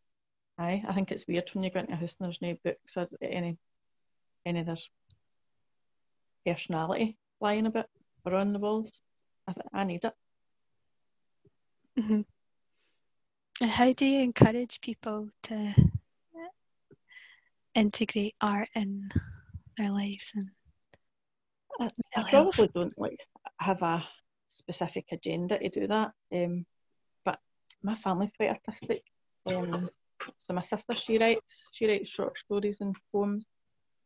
B: I I think it's weird when you go into a house and there's no books or any any other personality lying about or on the walls. I th- I need it.
A: Mm-hmm. And how do you encourage people to integrate art in their lives and
B: I, I probably don't like have a specific agenda to do that. Um, but my family's quite artistic. Um, so my sister she writes she writes short stories and poems.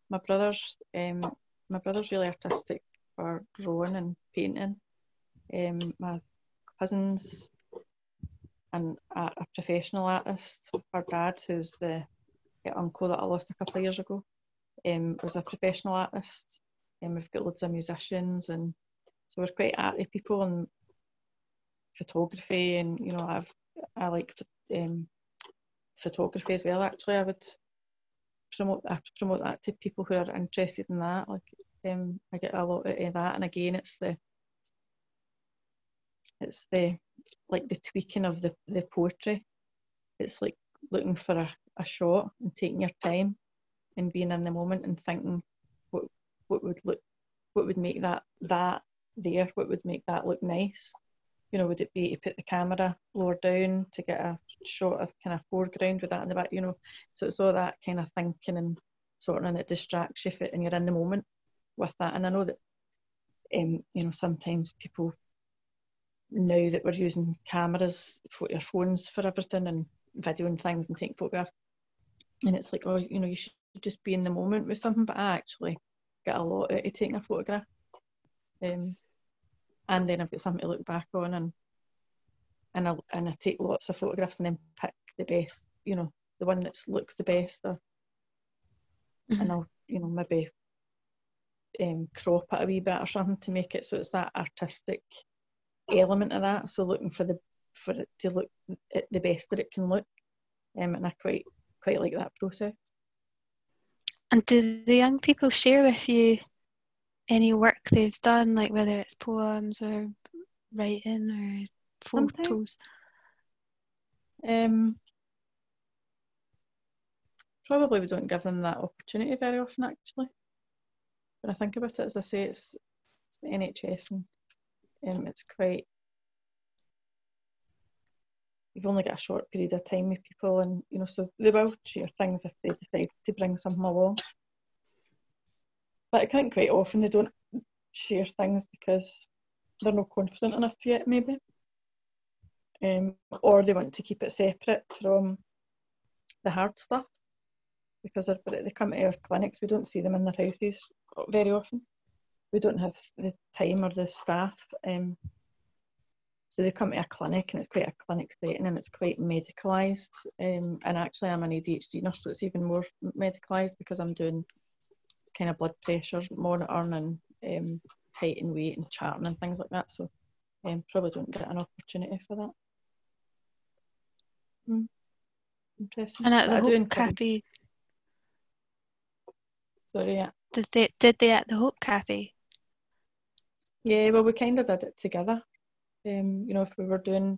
B: My brother's um, my brother's really artistic for drawing and painting. Um, my cousins and a, a professional artist. Her dad, who's the, the, uncle that I lost a couple of years ago, um, was a professional artist. And we've got loads of musicians, and so we're quite arty people and photography. And you know, I've I like um, photography as well. Actually, I would promote I promote that to people who are interested in that. Like um, I get a lot out of that, and again, it's the it's the like the tweaking of the, the poetry. It's like looking for a, a shot and taking your time and being in the moment and thinking what would look what would make that that there, what would make that look nice. You know, would it be to put the camera lower down to get a shot of kind of foreground with that in the back, you know? So it's all that kind of thinking and sorting and it distracts you if it and you're in the moment with that. And I know that um, you know, sometimes people now that we're using cameras, for your phones for everything and videoing things and taking photographs. And it's like, oh, you know, you should just be in the moment with something, but actually get a lot out of taking a photograph. Um, and then I've got something to look back on and and I, and I take lots of photographs and then pick the best, you know, the one that looks the best or mm-hmm. and I'll, you know, maybe um, crop it a wee bit or something to make it so it's that artistic element of that. So looking for the for it to look at the best that it can look, um, and I quite quite like that process.
A: And do the young people share with you any work they've done, like whether it's poems or writing or photos?
B: Um, probably we don't give them that opportunity very often, actually. When I think about it, as I say, it's, it's the NHS and um, it's quite you've only got a short period of time with people and you know so they will share things if they decide to bring something along But I think quite often they don't share things because they're not confident enough yet, maybe. Um, or they want to keep it separate from the hard stuff because they come to our clinics. We don't see them in their houses very often. We don't have the time or the staff. Um, so they come to a clinic and it's quite a clinic setting and it's quite medicalised. Um, and actually, I'm an ADHD nurse, so it's even more medicalised because I'm doing kind of blood pressure monitoring and um, height and weight and charting and things like that. So um, probably don't get an opportunity for that. Mm. Interesting.
A: And at the Hope Cafe.
B: Sorry, yeah.
A: Did they did they at the Hope Cafe?
B: Yeah, well, we kind of did it together. Um, you know, if we were doing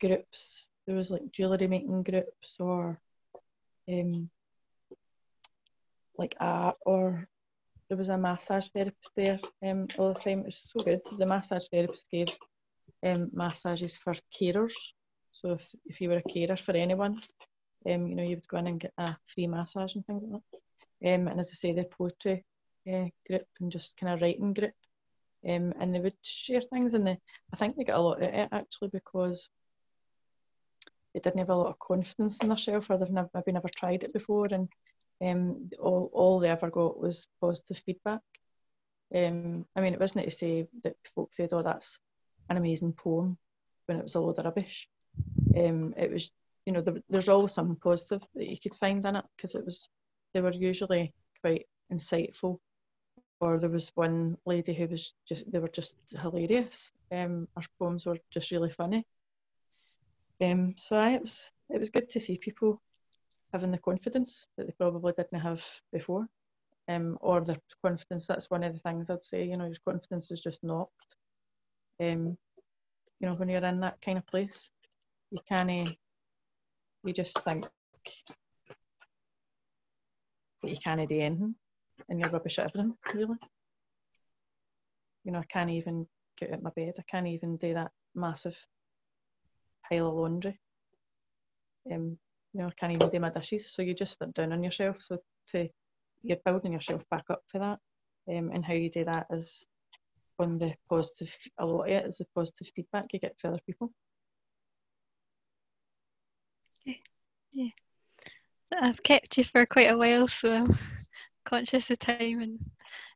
B: groups, there was like jewellery making groups or um, like art or there was a massage therapist there um, all the time. It was so good. The massage therapist gave um, massages for carers. So if, if you were a carer for anyone, um, you know, you would go in and get a free massage and things like that. Um, and as I say, the poetry uh, group and just kind of writing group. Um, and they would share things and they, I think they got a lot of it actually because they didn't have a lot of confidence in themselves or they've never, maybe never tried it before and um, all, all they ever got was positive feedback. Um, I mean, it wasn't to say that folks said, oh, that's an amazing poem when it was a load of rubbish. Um, it was, you know, there, there's always something positive that you could find in it because it was, they were usually quite insightful. Or there was one lady who was just, they were just hilarious. Um, our poems were just really funny. Um, so it was, it was good to see people having the confidence that they probably didn't have before. Um, or their confidence, that's one of the things I'd say, you know, your confidence is just knocked. Um, you know, when you're in that kind of place, you can't, you just think that you can't do anything and you're rubbish at everything, really. You know, I can't even get out of my bed, I can't even do that massive pile of laundry. Um, you know, I can't even do my dishes. So you just sit down on yourself. So to you're building yourself back up for that. Um, and how you do that is on the positive a lot of it is the positive feedback you get from other people.
A: Okay. Yeah. I've kept you for quite a while, so conscious of time and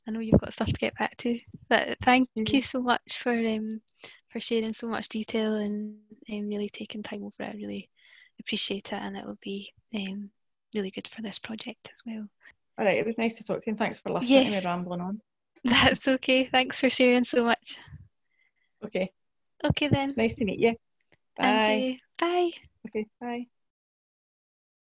A: I know you've got stuff to get back to. But thank mm-hmm. you so much for um for sharing so much detail and um, really taking time over it. I really appreciate it and it will be um, really good for this project as well.
B: All right, it was nice to talk to you and thanks for listening yes. to me rambling on.
A: That's okay. Thanks for sharing so much.
B: Okay.
A: Okay then.
B: Nice to meet you. Bye.
A: Bye.
B: Okay, bye.